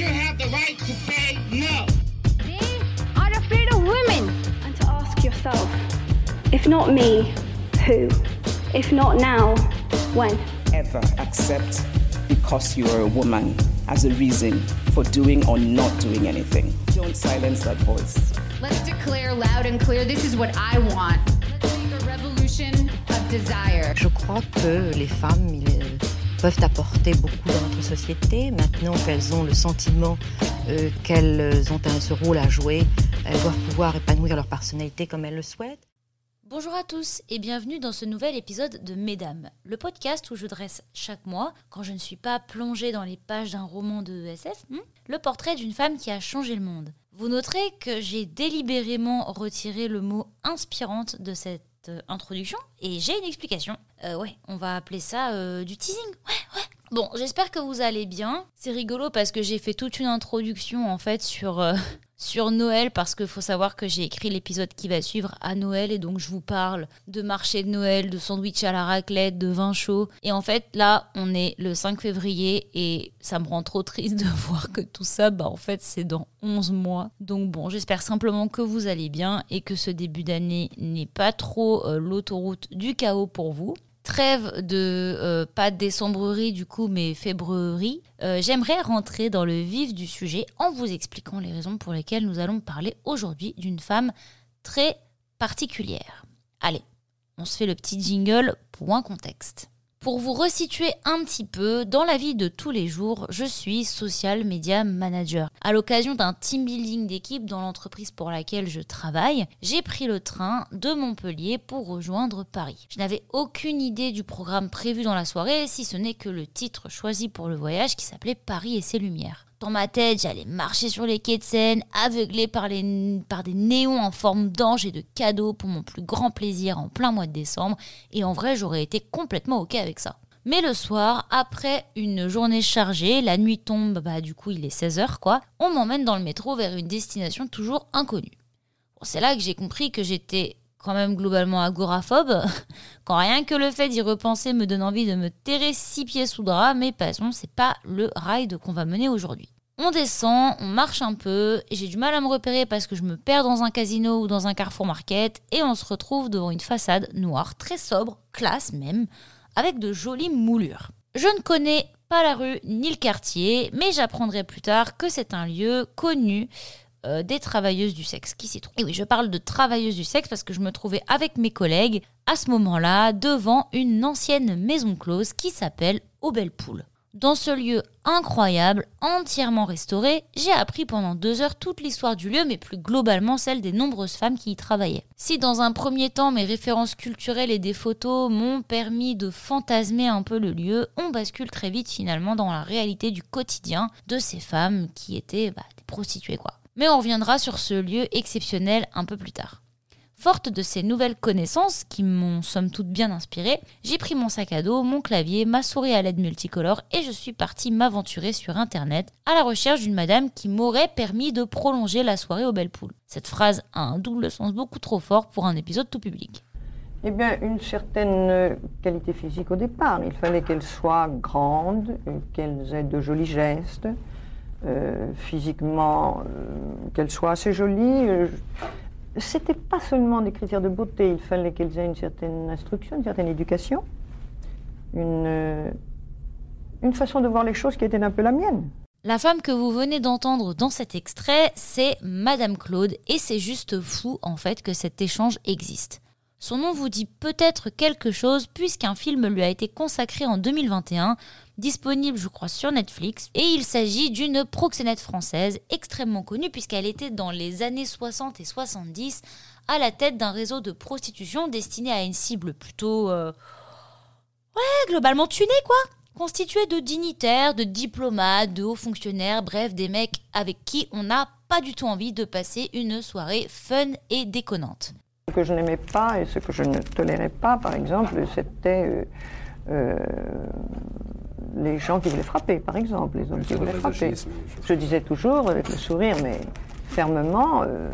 should have the right to say no. They are afraid of women. And to ask yourself, if not me, who? If not now, when? Ever accept because you are a woman as a reason for doing or not doing anything. Don't silence that voice. Let's declare loud and clear this is what I want. Let's make a revolution of desire. Je crois que les femmes ils, peuvent apporter beaucoup dans notre société. Maintenant qu'elles ont le sentiment euh, qu'elles ont un, ce rôle à jouer, elles doivent pouvoir épanouir leur personnalité comme elles le souhaitent. Bonjour à tous et bienvenue dans ce nouvel épisode de Mesdames, le podcast où je dresse chaque mois, quand je ne suis pas plongée dans les pages d'un roman de SF, hmm, le portrait d'une femme qui a changé le monde. Vous noterez que j'ai délibérément retiré le mot inspirante de euh, introduction et j'ai une explication. Euh, ouais, on va appeler ça euh, du teasing. Ouais, ouais. Bon, j'espère que vous allez bien. C'est rigolo parce que j'ai fait toute une introduction en fait sur sur Noël parce qu'il faut savoir que j'ai écrit l'épisode qui va suivre à Noël et donc je vous parle de marché de Noël, de sandwich à la raclette, de vin chaud. Et en fait là on est le 5 février et ça me rend trop triste de voir que tout ça bah en fait c'est dans 11 mois. Donc bon j'espère simplement que vous allez bien et que ce début d'année n'est pas trop euh, l'autoroute du chaos pour vous. Trêve de euh, pas décembrerie du coup mais févrerie, euh, j'aimerais rentrer dans le vif du sujet en vous expliquant les raisons pour lesquelles nous allons parler aujourd'hui d'une femme très particulière. Allez, on se fait le petit jingle pour un contexte. Pour vous resituer un petit peu, dans la vie de tous les jours, je suis social media manager. À l'occasion d'un team building d'équipe dans l'entreprise pour laquelle je travaille, j'ai pris le train de Montpellier pour rejoindre Paris. Je n'avais aucune idée du programme prévu dans la soirée, si ce n'est que le titre choisi pour le voyage qui s'appelait Paris et ses lumières. Dans ma tête, j'allais marcher sur les quais de Seine, aveuglé par, des néons en forme d'ange et de cadeaux pour mon plus grand plaisir en plein mois de décembre. Et en vrai, j'aurais été complètement OK avec ça. Mais le soir, après une journée chargée, la nuit tombe, bah du coup il est 16h quoi, on m'emmène dans le métro vers une destination toujours inconnue. C'est là que j'ai compris que j'étais quand même globalement agoraphobe, quand rien que le fait d'y repenser me donne envie de me terrer six pieds sous drap, mais passons, c'est pas le ride qu'on va mener aujourd'hui. On descend, on marche un peu, j'ai du mal à me repérer parce que je me perds dans un casino ou dans un carrefour market, et on se retrouve devant une façade noire, très sobre, classe même, avec de jolies moulures. Je ne connais pas la rue ni le quartier, mais j'apprendrai plus tard que c'est un lieu connu euh, des travailleuses du sexe qui s'y trouvent. Et oui, je parle de travailleuses du sexe parce que je me trouvais avec mes collègues à ce moment-là devant une ancienne maison close qui s'appelle Au Belle Poule. Dans ce lieu incroyable, entièrement restauré, j'ai appris pendant deux heures toute l'histoire du lieu, mais plus globalement celle des nombreuses femmes qui y travaillaient. Si dans un premier temps mes références culturelles et des photos m'ont permis de fantasmer un peu le lieu, on bascule très vite finalement dans la réalité du quotidien de ces femmes qui étaient bah, des prostituées quoi. Mais on reviendra sur ce lieu exceptionnel un peu plus tard. Forte de ces nouvelles connaissances qui m'ont somme toute bien inspirée, j'ai pris mon sac à dos, mon clavier, ma souris à LED multicolore et je suis partie m'aventurer sur internet à la recherche d'une madame qui m'aurait permis de prolonger la soirée au Belle Poule. Cette phrase a un double sens beaucoup trop fort pour un épisode tout public. Eh bien, une certaine qualité physique au départ. Il fallait qu'elle soit grande, qu'elle ait de jolis gestes, euh, physiquement, euh, qu'elle soit assez jolie. Euh, C'était pas seulement des critères de beauté, il fallait qu'elles aient une certaine instruction, une certaine éducation, une, une façon de voir les choses qui était un peu la mienne. La femme que vous venez d'entendre dans cet extrait, c'est Madame Claude, et c'est juste fou en fait que cet échange existe. Son nom vous dit peut-être quelque chose puisqu'un film lui a été consacré en 2021, disponible je crois sur Netflix, et il s'agit d'une proxénète française extrêmement connue puisqu'elle était dans les années 60 et 70 à la tête d'un réseau de prostitution destiné à une cible plutôt... euh, Ouais, globalement tunée quoi Constitué de dignitaires, de diplomates, de hauts fonctionnaires, bref, des mecs avec qui on n'a pas du tout envie de passer une soirée fun et déconnante. Ce que je n'aimais pas et ce que je ne tolérais pas, par exemple, c'était euh, euh, les gens qui voulaient frapper, par exemple, les hommes qui voulaient frapper. Je disais toujours, avec le sourire, mais fermement, euh,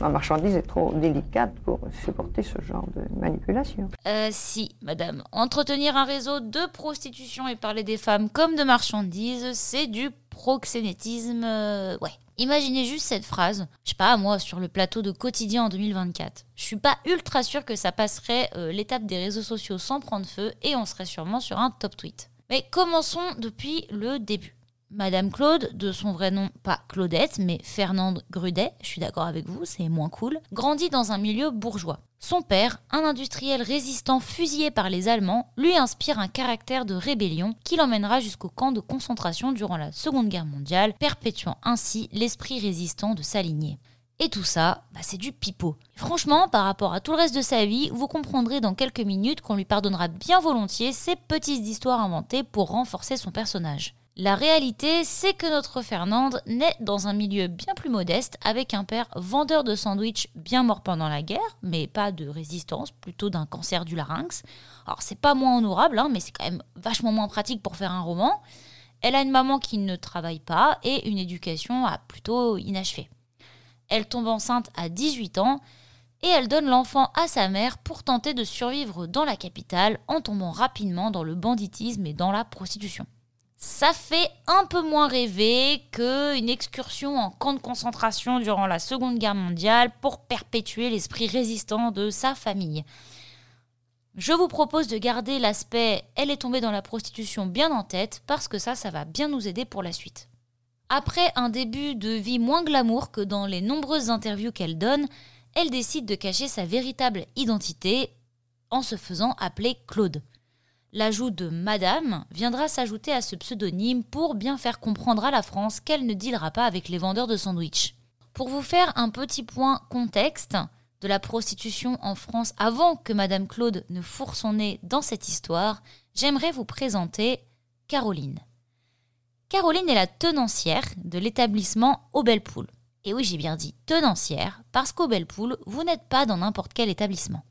ma marchandise est trop délicate pour supporter ce genre de manipulation. Euh, si, madame. Entretenir un réseau de prostitution et parler des femmes comme de marchandises, c'est du proxénétisme. euh, ouais. Imaginez juste cette phrase, je sais pas, moi, sur le plateau de quotidien en 2024. Je suis pas ultra sûre que ça passerait euh, l'étape des réseaux sociaux sans prendre feu et on serait sûrement sur un top tweet. Mais commençons depuis le début. Madame Claude, de son vrai nom pas Claudette, mais Fernande Grudet, je suis d'accord avec vous, c'est moins cool, grandit dans un milieu bourgeois. Son père, un industriel résistant fusillé par les Allemands, lui inspire un caractère de rébellion qui l'emmènera jusqu'au camp de concentration durant la Seconde Guerre mondiale, perpétuant ainsi l'esprit résistant de sa lignée. Et tout ça, bah, c'est du pipeau. Franchement, par rapport à tout le reste de sa vie, vous comprendrez dans quelques minutes qu'on lui pardonnera bien volontiers ces petites histoires inventées pour renforcer son personnage. La réalité, c'est que notre Fernande naît dans un milieu bien plus modeste, avec un père vendeur de sandwichs bien mort pendant la guerre, mais pas de résistance, plutôt d'un cancer du larynx. Alors c'est pas moins honorable, hein, mais c'est quand même vachement moins pratique pour faire un roman. Elle a une maman qui ne travaille pas et une éducation à plutôt inachevée. Elle tombe enceinte à 18 ans et elle donne l'enfant à sa mère pour tenter de survivre dans la capitale en tombant rapidement dans le banditisme et dans la prostitution. Ça fait un peu moins rêver qu'une excursion en camp de concentration durant la Seconde Guerre mondiale pour perpétuer l'esprit résistant de sa famille. Je vous propose de garder l'aspect elle est tombée dans la prostitution bien en tête parce que ça, ça va bien nous aider pour la suite. Après un début de vie moins glamour que dans les nombreuses interviews qu'elle donne, elle décide de cacher sa véritable identité en se faisant appeler Claude. L'ajout de Madame viendra s'ajouter à ce pseudonyme pour bien faire comprendre à la France qu'elle ne dealera pas avec les vendeurs de sandwich. Pour vous faire un petit point contexte de la prostitution en France avant que Madame Claude ne fourre son nez dans cette histoire, j'aimerais vous présenter Caroline. Caroline est la tenancière de l'établissement Au Belle Poule. Et oui, j'ai bien dit tenancière, parce qu'au Belle Poule, vous n'êtes pas dans n'importe quel établissement.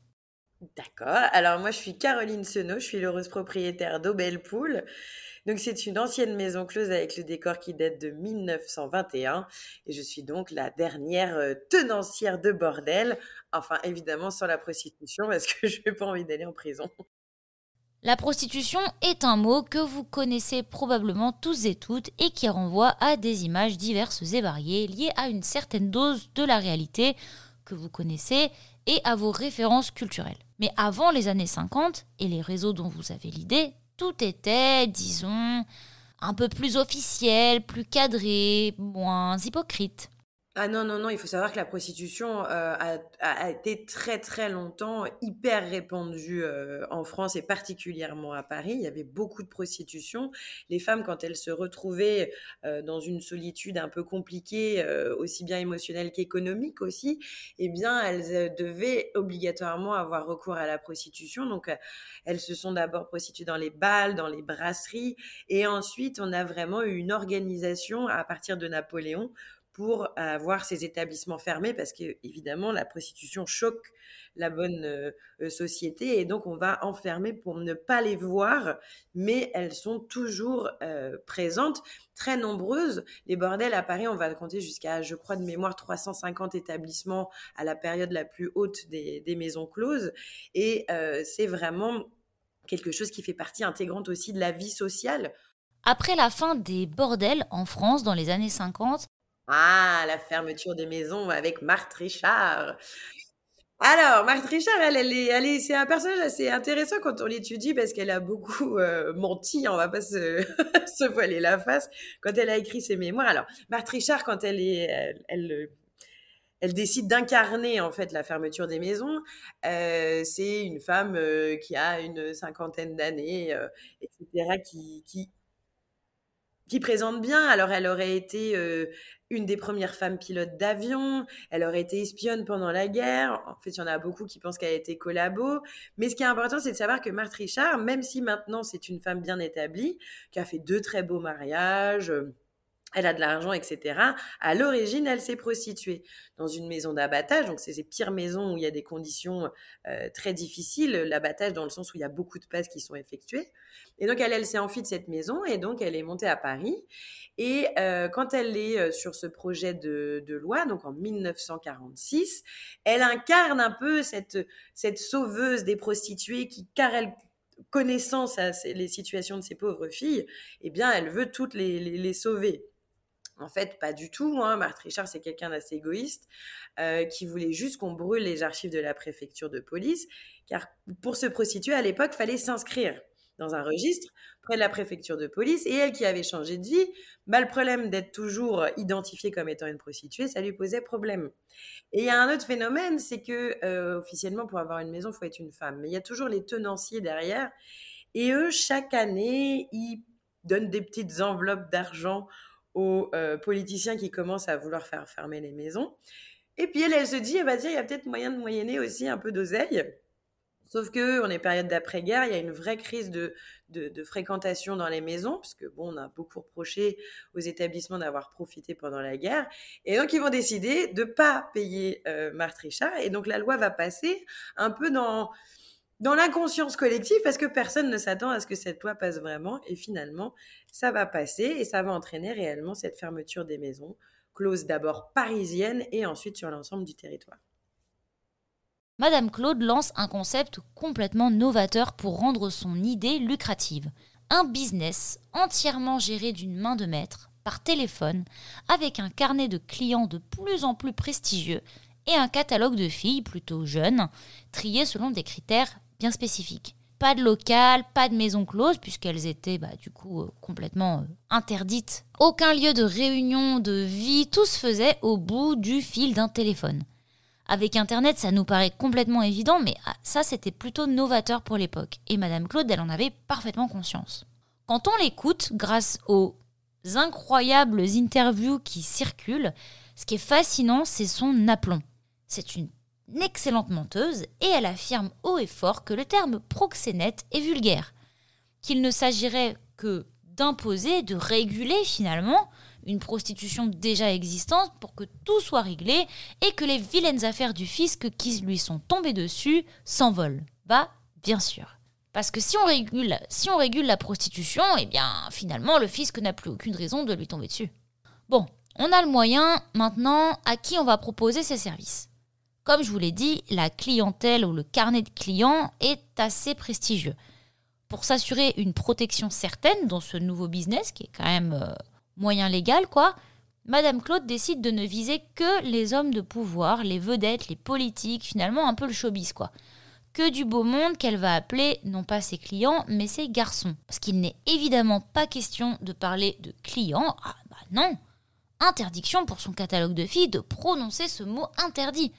D'accord. Alors moi, je suis Caroline Senot, je suis l'heureuse propriétaire d'Aubel Pool. Donc c'est une ancienne maison close avec le décor qui date de 1921 et je suis donc la dernière euh, tenancière de bordel. Enfin évidemment sans la prostitution parce que je n'ai pas envie d'aller en prison. La prostitution est un mot que vous connaissez probablement tous et toutes et qui renvoie à des images diverses et variées liées à une certaine dose de la réalité que vous connaissez et à vos références culturelles. Mais avant les années 50 et les réseaux dont vous avez l'idée, tout était, disons, un peu plus officiel, plus cadré, moins hypocrite. Ah non, non, non, il faut savoir que la prostitution euh, a, a, été très très longtemps hyper répandue euh, en France et particulièrement à Paris. Il y avait beaucoup de prostitution. Les femmes, quand elles se retrouvaient euh, dans une solitude un peu compliquée, aussi bien émotionnelle qu'économique aussi, eh bien, elles devaient obligatoirement avoir recours à la prostitution. Donc, elles se sont d'abord prostituées dans les balles, dans les brasseries, et ensuite, on a vraiment eu une organisation à partir de Napoléon pour avoir ces établissements fermés parce que évidemment la prostitution choque la bonne euh, société et donc on va enfermer pour ne pas les voir mais elles sont toujours euh, présentes. Très nombreuses. Les bordels à Paris on va compter jusqu'à je crois de mémoire 350 établissements à la période la plus haute des, maisons closes. Et euh, c'est vraiment quelque chose qui fait partie intégrante aussi de la vie sociale. Après la fin des bordels en France dans les années 50, ah, la fermeture des maisons avec Marthe Richard. Alors, Marthe Richard, elle, est, elle est, c'est un personnage assez intéressant quand on l'étudie parce qu'elle a beaucoup euh, menti, on va pas se, se voiler la face, quand elle a écrit ses mémoires. Alors, Marthe Richard, quand elle est, elle, elle, décide d'incarner en fait la fermeture des maisons. Euh, c'est une femme euh, qui a une cinquantaine d'années, etc., qui, qui, qui présente bien. Alors, elle aurait été euh, une des premières femmes pilotes d'avion. Elle aurait été espionne pendant la guerre. En fait, il y en a beaucoup qui pensent qu'elle a été collabo. Mais ce qui est important, c'est de savoir que Marthe Richard, même si maintenant c'est une femme bien établie, qui a fait deux très beaux mariages, euh, elle a de l'argent, etc. À l'origine, elle s'est prostituée dans une maison d'abattage. Donc, c'est ces pires maisons où il y a des conditions euh, très difficiles. L'abattage dans le sens où il y a beaucoup de passes qui sont effectuées. Et donc, elle, elle s'est enfuie de cette maison et donc elle est montée à Paris. Et euh, quand elle est euh, sur ce projet de, de, loi, donc en 1946, elle incarne un peu cette, cette sauveuse des prostituées qui, car elle connaissant sa, les situations de ces pauvres filles, eh bien, elle veut toutes les, les sauver. En fait, pas du tout. Hein. Marthe Richard, c'est quelqu'un d'assez égoïste euh, qui voulait juste qu'on brûle les archives de la préfecture de police, car pour se prostituer à l'époque, fallait s'inscrire dans un registre près de la préfecture de police. Et elle qui avait changé de vie, bah, le problème d'être toujours identifiée comme étant une prostituée, ça lui posait problème. Et il y a un autre phénomène, c'est que euh, officiellement, pour avoir une maison, il faut être une femme. Mais il y a toujours les tenanciers derrière. Et eux, chaque année, ils donnent des petites enveloppes d'argent aux euh, politiciens qui commencent à vouloir faire fermer les maisons. Et puis elle, elle se dit, eh ben, il y a peut-être moyen de moyenner aussi un peu d'oseille. Sauf que on est période d'après-guerre, il y a une vraie crise de, de, fréquentation dans les maisons, parce que bon, on a beaucoup reproché aux établissements d'avoir profité pendant la guerre, et donc ils vont décider de pas payer euh, Marthe Richard, et donc la loi va passer un peu dans dans l'inconscience collective, parce que personne ne s'attend à ce que cette loi passe vraiment, et finalement, ça va passer, et ça va entraîner réellement cette fermeture des maisons, clause d'abord parisienne et ensuite sur l'ensemble du territoire. Madame Claude lance un concept complètement novateur pour rendre son idée lucrative. Un business entièrement géré d'une main de maître, par téléphone, avec un carnet de clients de plus en plus prestigieux et un catalogue de filles plutôt jeunes, triées selon des critères bien. Pas de local, pas de maison close, puisqu'elles étaient bah, du coup euh, complètement euh, interdites. Aucun lieu de réunion, de vie, tout se faisait au bout du fil d'un téléphone. Avec Internet, ça nous paraît complètement évident, mais ah, ça, c'était plutôt novateur pour l'époque. Et Madame Claude, elle en avait parfaitement conscience. Quand on l'écoute, grâce aux incroyables interviews qui circulent, ce qui est fascinant, c'est son aplomb. C'est une excellente menteuse et elle affirme haut et fort que le terme proxénète est vulgaire, qu'il ne s'agirait que d'imposer, de réguler finalement une prostitution déjà existante pour que tout soit réglé et que les vilaines affaires du fisc qui lui sont tombées dessus s'envolent. Bah, bien sûr. Parce que si on régule, si on régule la prostitution, eh bien finalement le fisc n'a plus aucune raison de lui tomber dessus. Bon, on a le moyen maintenant à qui on va proposer ces services. Comme je vous l'ai dit, la clientèle ou le carnet de clients est assez prestigieux. Pour s'assurer une protection certaine dans ce nouveau business, qui est quand même euh, moyen légal, quoi, Madame Claude décide de ne viser que les hommes de pouvoir, les vedettes, les politiques, finalement un peu le showbiz, quoi. Que du beau monde qu'elle va appeler non pas ses clients, mais ses garçons. Parce qu'il n'est évidemment pas question de parler de clients. Ah bah non Interdiction pour son catalogue de filles de prononcer ce mot interdit.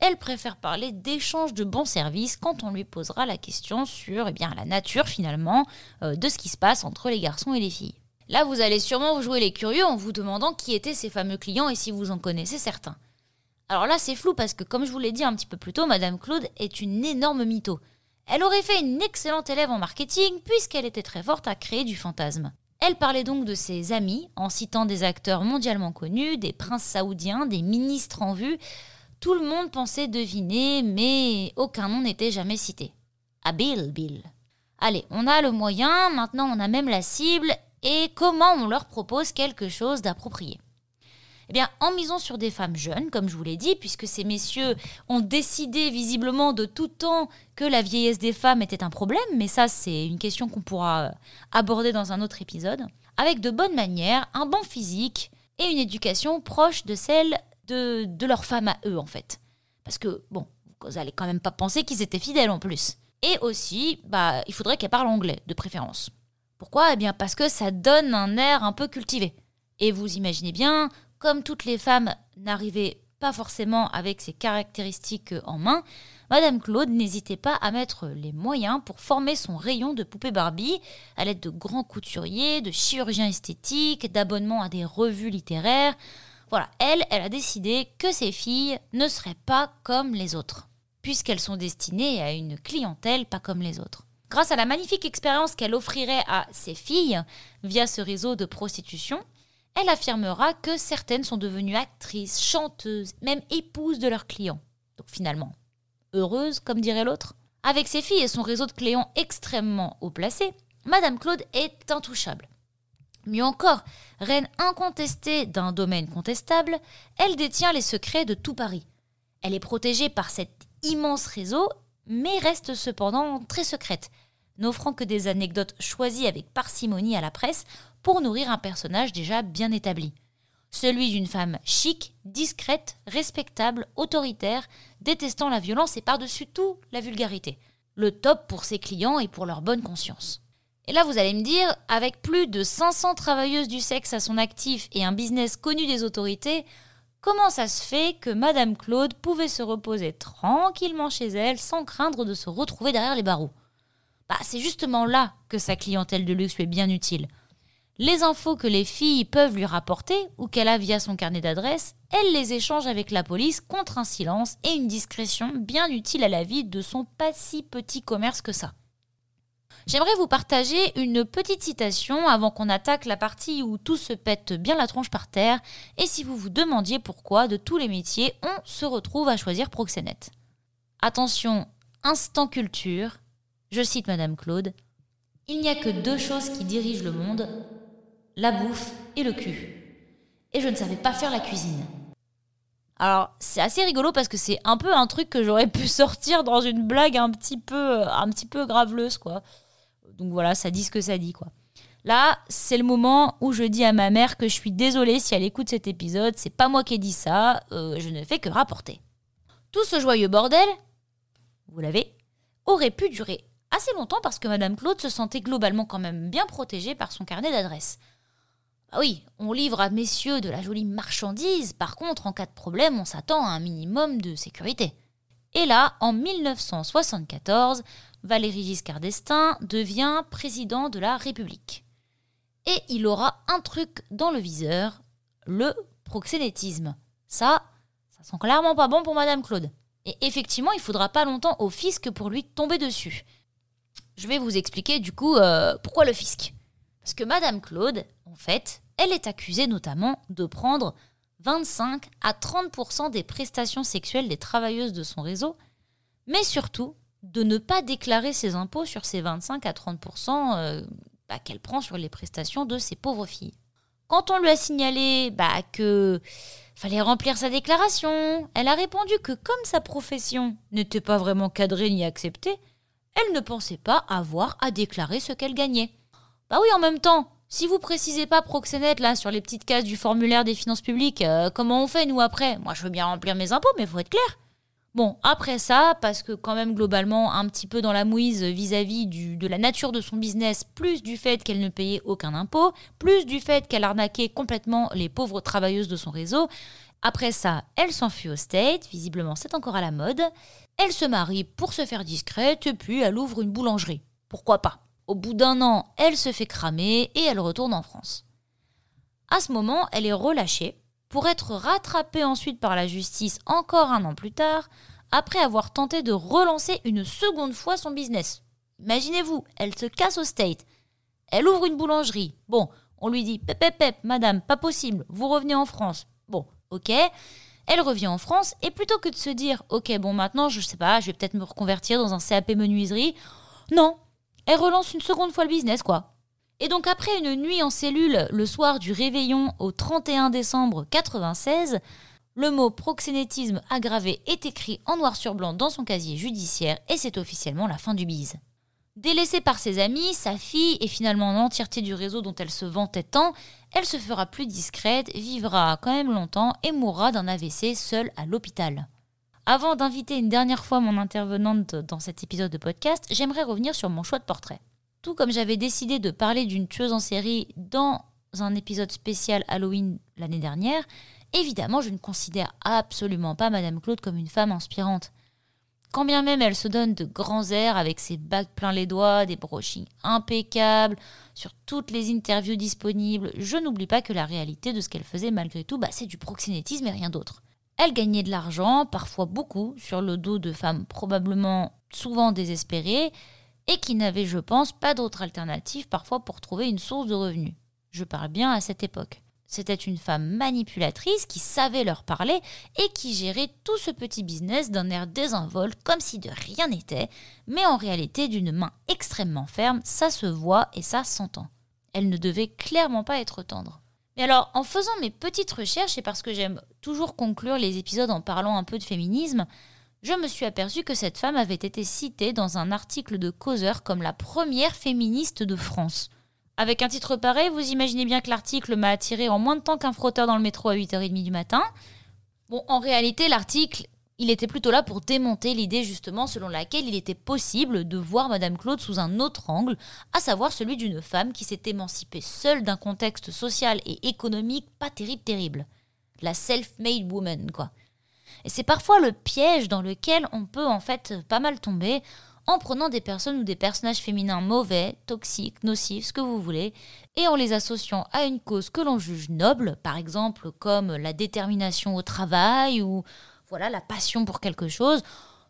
Elle préfère parler d'échange de bons services quand on lui posera la question sur eh bien, la nature finalement euh, de ce qui se passe entre les garçons et les filles. Là, vous allez sûrement vous jouer les curieux en vous demandant qui étaient ces fameux clients et si vous en connaissez certains. Alors là, c'est flou parce que, comme je vous l'ai dit un petit peu plus tôt, Madame Claude est une énorme mytho. Elle aurait fait une excellente élève en marketing puisqu'elle était très forte à créer du fantasme. Elle parlait donc de ses amis en citant des acteurs mondialement connus, des princes saoudiens, des ministres en vue. Tout le monde pensait deviner, mais aucun nom n'était jamais cité. Ah Bill, Bill. Allez, on a le moyen, maintenant on a même la cible, et comment on leur propose quelque chose d'approprié. Eh bien, en misant sur des femmes jeunes, comme je vous l'ai dit, puisque ces messieurs ont décidé visiblement de tout temps que la vieillesse des femmes était un problème, mais ça c'est une question qu'on pourra euh, aborder dans un autre épisode, avec de bonnes manières, un bon physique et une éducation proche de celle de, leurs femmes à eux en fait. Parce que, bon, vous n'allez quand même pas penser qu'ils étaient fidèles en plus. Et aussi, bah, il faudrait qu'elles parlent anglais, de préférence. Pourquoi? Eh bien parce que ça donne un air un peu cultivé. Et vous imaginez bien, comme toutes les femmes n'arrivaient pas forcément avec ces caractéristiques en main, Madame Claude n'hésitait pas à mettre les moyens pour former son rayon de poupées Barbie à l'aide de grands couturiers, de chirurgiens esthétiques, d'abonnements à des revues littéraires. Elle, elle a décidé que ses filles ne seraient pas comme les autres, puisqu'elles sont destinées à une clientèle pas comme les autres. Grâce à la magnifique expérience qu'elle offrirait à ses filles via ce réseau de prostitution, elle affirmera que certaines sont devenues actrices, chanteuses, même épouses de leurs clients. Donc finalement, heureuses, comme dirait l'autre. Avec ses filles et son réseau de clients extrêmement haut placé, Madame Claude est intouchable. Mieux encore, reine incontestée d'un domaine contestable, elle détient les secrets de tout Paris. Elle est protégée par cet immense réseau mais reste cependant très secrète, n'offrant que des anecdotes choisies avec parcimonie à la presse pour nourrir un personnage déjà bien établi. celui d'une femme chic, discrète, respectable, autoritaire, détestant la violence et par-dessus tout la vulgarité. Le top pour ses clients et pour leur bonne conscience. Et là, vous allez me dire, avec plus de 500 travailleuses du sexe à son actif et un business connu des autorités, comment ça se fait que Madame Claude pouvait se reposer tranquillement chez elle sans craindre de se retrouver derrière les barreaux? Bah, C'est justement là que sa clientèle de luxe lui est bien utile. Les infos que les filles peuvent lui rapporter ou qu'elle a via son carnet d'adresse, elle les échange avec la police contre un silence et une discrétion bien utile à la vie de son pas si petit commerce que ça. J'aimerais vous partager une petite citation avant qu'on attaque la partie où tout se pète bien la tronche par terre et si vous vous demandiez pourquoi de tous les métiers on se retrouve à choisir proxénète. Attention, instant culture, je cite Madame Claude, Il n'y a que deux choses qui dirigent le monde, la bouffe et le cul. Et je ne savais pas faire la cuisine. Alors, c'est assez rigolo parce que c'est un peu un truc que j'aurais pu sortir dans une blague un petit peu, un petit peu graveleuse, quoi. Donc voilà, ça dit ce que ça dit, quoi. Là, c'est le moment où je dis à ma mère que je suis désolée si elle écoute cet épisode, c'est pas moi qui ai dit ça, euh, je ne fais que rapporter. Tout ce joyeux bordel, vous l'avez, aurait pu durer assez longtemps parce que Madame Claude se sentait globalement quand même bien protégée par son carnet d'adresses. Ah oui, on livre à messieurs de la jolie marchandise, par contre, en cas de problème, on s'attend à un minimum de sécurité. Et là, en 1974, Valéry Giscard d'Estaing devient président de la République. Et il aura un truc dans le viseur, le proxénétisme. Ça, ça sent clairement pas bon pour Madame Claude. Et effectivement, il faudra pas longtemps au fisc pour lui tomber dessus. Je vais vous expliquer du coup euh, pourquoi le fisc. Parce que Madame Claude, en fait, elle est accusée notamment de prendre 25 à 30 des prestations sexuelles des travailleuses de son réseau, mais surtout de ne pas déclarer ses impôts sur ces 25 à 30% euh, bah, qu'elle prend sur les prestations de ses pauvres filles. Quand on lui a signalé bah, que fallait remplir sa déclaration, elle a répondu que comme sa profession n'était pas vraiment cadrée ni acceptée, elle ne pensait pas avoir à déclarer ce qu'elle gagnait. Bah oui, en même temps, si vous précisez pas proxénète là sur les petites cases du formulaire des finances publiques, euh, comment on fait nous après? Moi je veux bien remplir mes impôts, mais faut être clair. Bon, après ça, parce que quand même globalement un petit peu dans la mouise vis-à-vis de la nature de son business, plus du fait qu'elle ne payait aucun impôt, plus du fait qu'elle arnaquait complètement les pauvres travailleuses de son réseau, après ça, elle s'enfuit au State, visiblement c'est encore à la mode, elle se marie pour se faire discrète, puis elle ouvre une boulangerie. Pourquoi pas? Au bout d'un an, elle se fait cramer et elle retourne en France. À ce moment, elle est relâchée pour être rattrapée ensuite par la justice encore un an plus tard, après avoir tenté de relancer une seconde fois son business. Imaginez-vous, elle se casse au state. Elle ouvre une boulangerie. Bon, on lui dit Pep, pep, madame, pas possible, vous revenez en France. Bon, ok. Elle revient en France et plutôt que de se dire Ok, bon, maintenant, je sais pas, je vais peut-être me reconvertir dans un CAP menuiserie. Non, elle relance une seconde fois le business, quoi. Et donc après une nuit en cellule le soir du réveillon au 31 décembre 96, le mot proxénétisme aggravé est écrit en noir sur blanc dans son casier judiciaire et c'est officiellement la fin du bise. Délaissée par ses amis, sa fille et finalement l'entièreté du réseau dont elle se vantait tant, elle se fera plus discrète, vivra quand même longtemps et mourra d'un AVC seule à l'hôpital. Avant d'inviter une dernière fois mon intervenante dans cet épisode de podcast, j'aimerais revenir sur mon choix de portrait. Comme j'avais décidé de parler d'une tueuse en série dans un épisode spécial Halloween l'année dernière, évidemment je ne considère absolument pas Madame Claude comme une femme inspirante. Quand bien même elle se donne de grands airs avec ses bagues plein les doigts, des brochings impeccables, sur toutes les interviews disponibles, je n'oublie pas que la réalité de ce qu'elle faisait malgré tout, bah, c'est du proxénétisme et rien d'autre. Elle gagnait de l'argent, parfois beaucoup, sur le dos de femmes probablement souvent désespérées et qui n'avaient, je pense, pas d'autre alternative parfois pour trouver une source de revenus. Je parle bien à cette époque. C'était une femme manipulatrice qui savait leur parler et qui gérait tout ce petit business d'un air désinvolte comme si de rien n'était, mais en réalité d'une main extrêmement ferme, ça se voit et ça s'entend. Elle ne devait clairement pas être tendre. Mais alors, en faisant mes petites recherches, et parce que j'aime toujours conclure les épisodes en parlant un peu de féminisme, je me suis aperçue que cette femme avait été citée dans un article de Causeur comme la première féministe de France. Avec un titre pareil, vous imaginez bien que l'article m'a attiré en moins de temps qu'un frotteur dans le métro à 8h30 du matin. Bon, en réalité, l'article, il était plutôt là pour démonter l'idée justement selon laquelle il était possible de voir Madame Claude sous un autre angle, à savoir celui d'une femme qui s'est émancipée seule d'un contexte social et économique pas terrible terrible. La self-made woman, quoi. Et c'est parfois le piège dans lequel on peut en fait pas mal tomber en prenant des personnes ou des personnages féminins mauvais, toxiques, nocifs, ce que vous voulez, et en les associant à une cause que l'on juge noble, par exemple comme la détermination au travail ou voilà la passion pour quelque chose.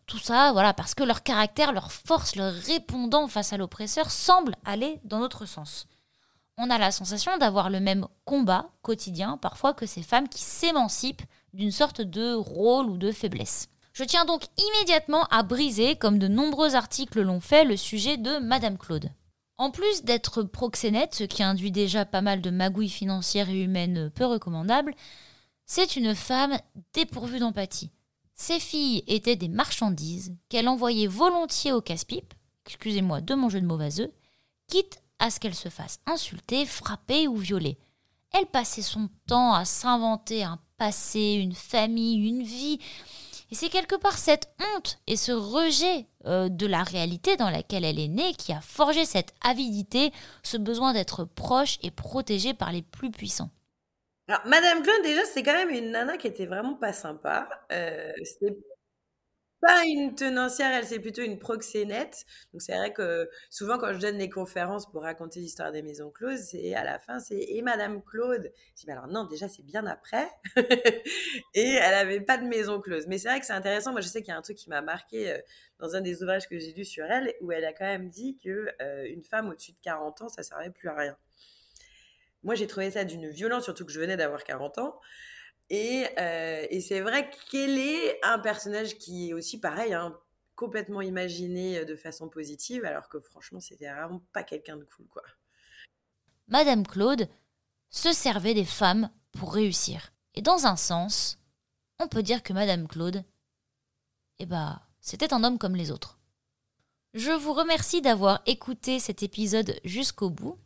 Tout ça, voilà, parce que leur caractère, leur force, leur répondant face à l'oppresseur semble aller dans notre sens. On a la sensation d'avoir le même combat quotidien parfois que ces femmes qui s'émancipent d'une sorte de rôle ou de faiblesse. Je tiens donc immédiatement à briser, comme de nombreux articles l'ont fait, le sujet de Madame Claude. En plus d'être proxénète, ce qui induit déjà pas mal de magouilles financières et humaines peu recommandables, c'est une femme dépourvue d'empathie. Ses filles étaient des marchandises qu'elle envoyait volontiers au casse-pipe, excusez-moi de mon jeu de mauvais œufs, quitte à ce qu'elle se fasse insulter, frapper ou violer. Elle passait son temps à s'inventer un passé, une famille, une vie, et c'est quelque part cette honte et ce rejet euh, de la réalité dans laquelle elle est née qui a forgé cette avidité, ce besoin d'être proche et protégée par les plus puissants. Alors, Madame Claude, déjà, c'est quand même une nana qui était vraiment pas sympa. Euh, pas une tenancière, elle, c'est plutôt une proxénète. Donc, c'est vrai que souvent, quand je donne les conférences pour raconter l'histoire des maisons closes, c'est à la fin, c'est et Madame Claude? Je dis, mais alors non, déjà, c'est bien après. et elle avait pas de maison close. Mais c'est vrai que c'est intéressant. Moi, je sais qu'il y a un truc qui m'a marqué euh, dans un des ouvrages que j'ai lu sur elle, où elle a quand même dit que euh, une femme au-dessus de 40 ans, ça servait plus à rien. Moi, j'ai trouvé ça d'une violence, surtout que je venais d'avoir 40 ans. Euh, et, c'est vrai qu'elle est un personnage qui est aussi pareil, hein, complètement imaginé de façon positive, alors que franchement, c'était vraiment pas quelqu'un de cool, quoi. Madame Claude se servait des femmes pour réussir. Et dans un sens, on peut dire que Madame Claude, eh ben, c'était un homme comme les autres. Je vous remercie d'avoir écouté cet épisode jusqu'au bout.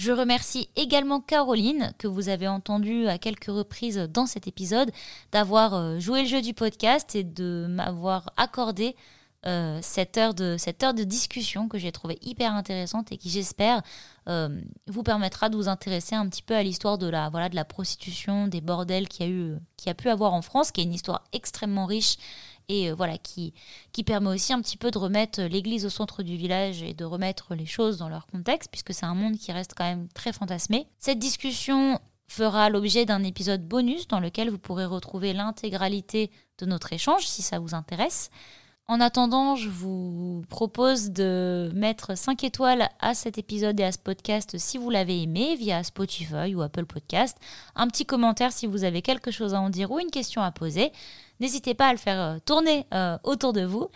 Je remercie également Caroline, que vous avez entendue à quelques reprises dans cet épisode, d'avoir euh, joué le jeu du podcast et de m'avoir accordé euh, cette, heure de, cette heure de discussion que j'ai trouvée hyper intéressante et qui, j'espère, euh, vous permettra de vous intéresser un petit peu à l'histoire de la, voilà, de la prostitution, des bordels qu'il y a, eu, qui a pu avoir en France, qui est une histoire extrêmement riche et euh, voilà qui, qui permet aussi un petit peu de remettre l'église au centre du village et de remettre les choses dans leur contexte, puisque c'est un monde qui reste quand même très fantasmé. Cette discussion fera l'objet d'un épisode bonus dans lequel vous pourrez retrouver l'intégralité de notre échange si ça vous intéresse. En attendant, je vous propose de mettre 5 étoiles à cet épisode et à ce podcast si vous l'avez aimé via Spotify ou Apple Podcast. Un petit commentaire si vous avez quelque chose à en dire ou une question à poser. N'hésitez pas à le faire euh, tourner euh, autour de vous.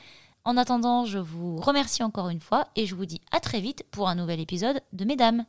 En attendant, je vous remercie encore une fois et je vous dis à très vite pour un nouvel épisode de Mesdames.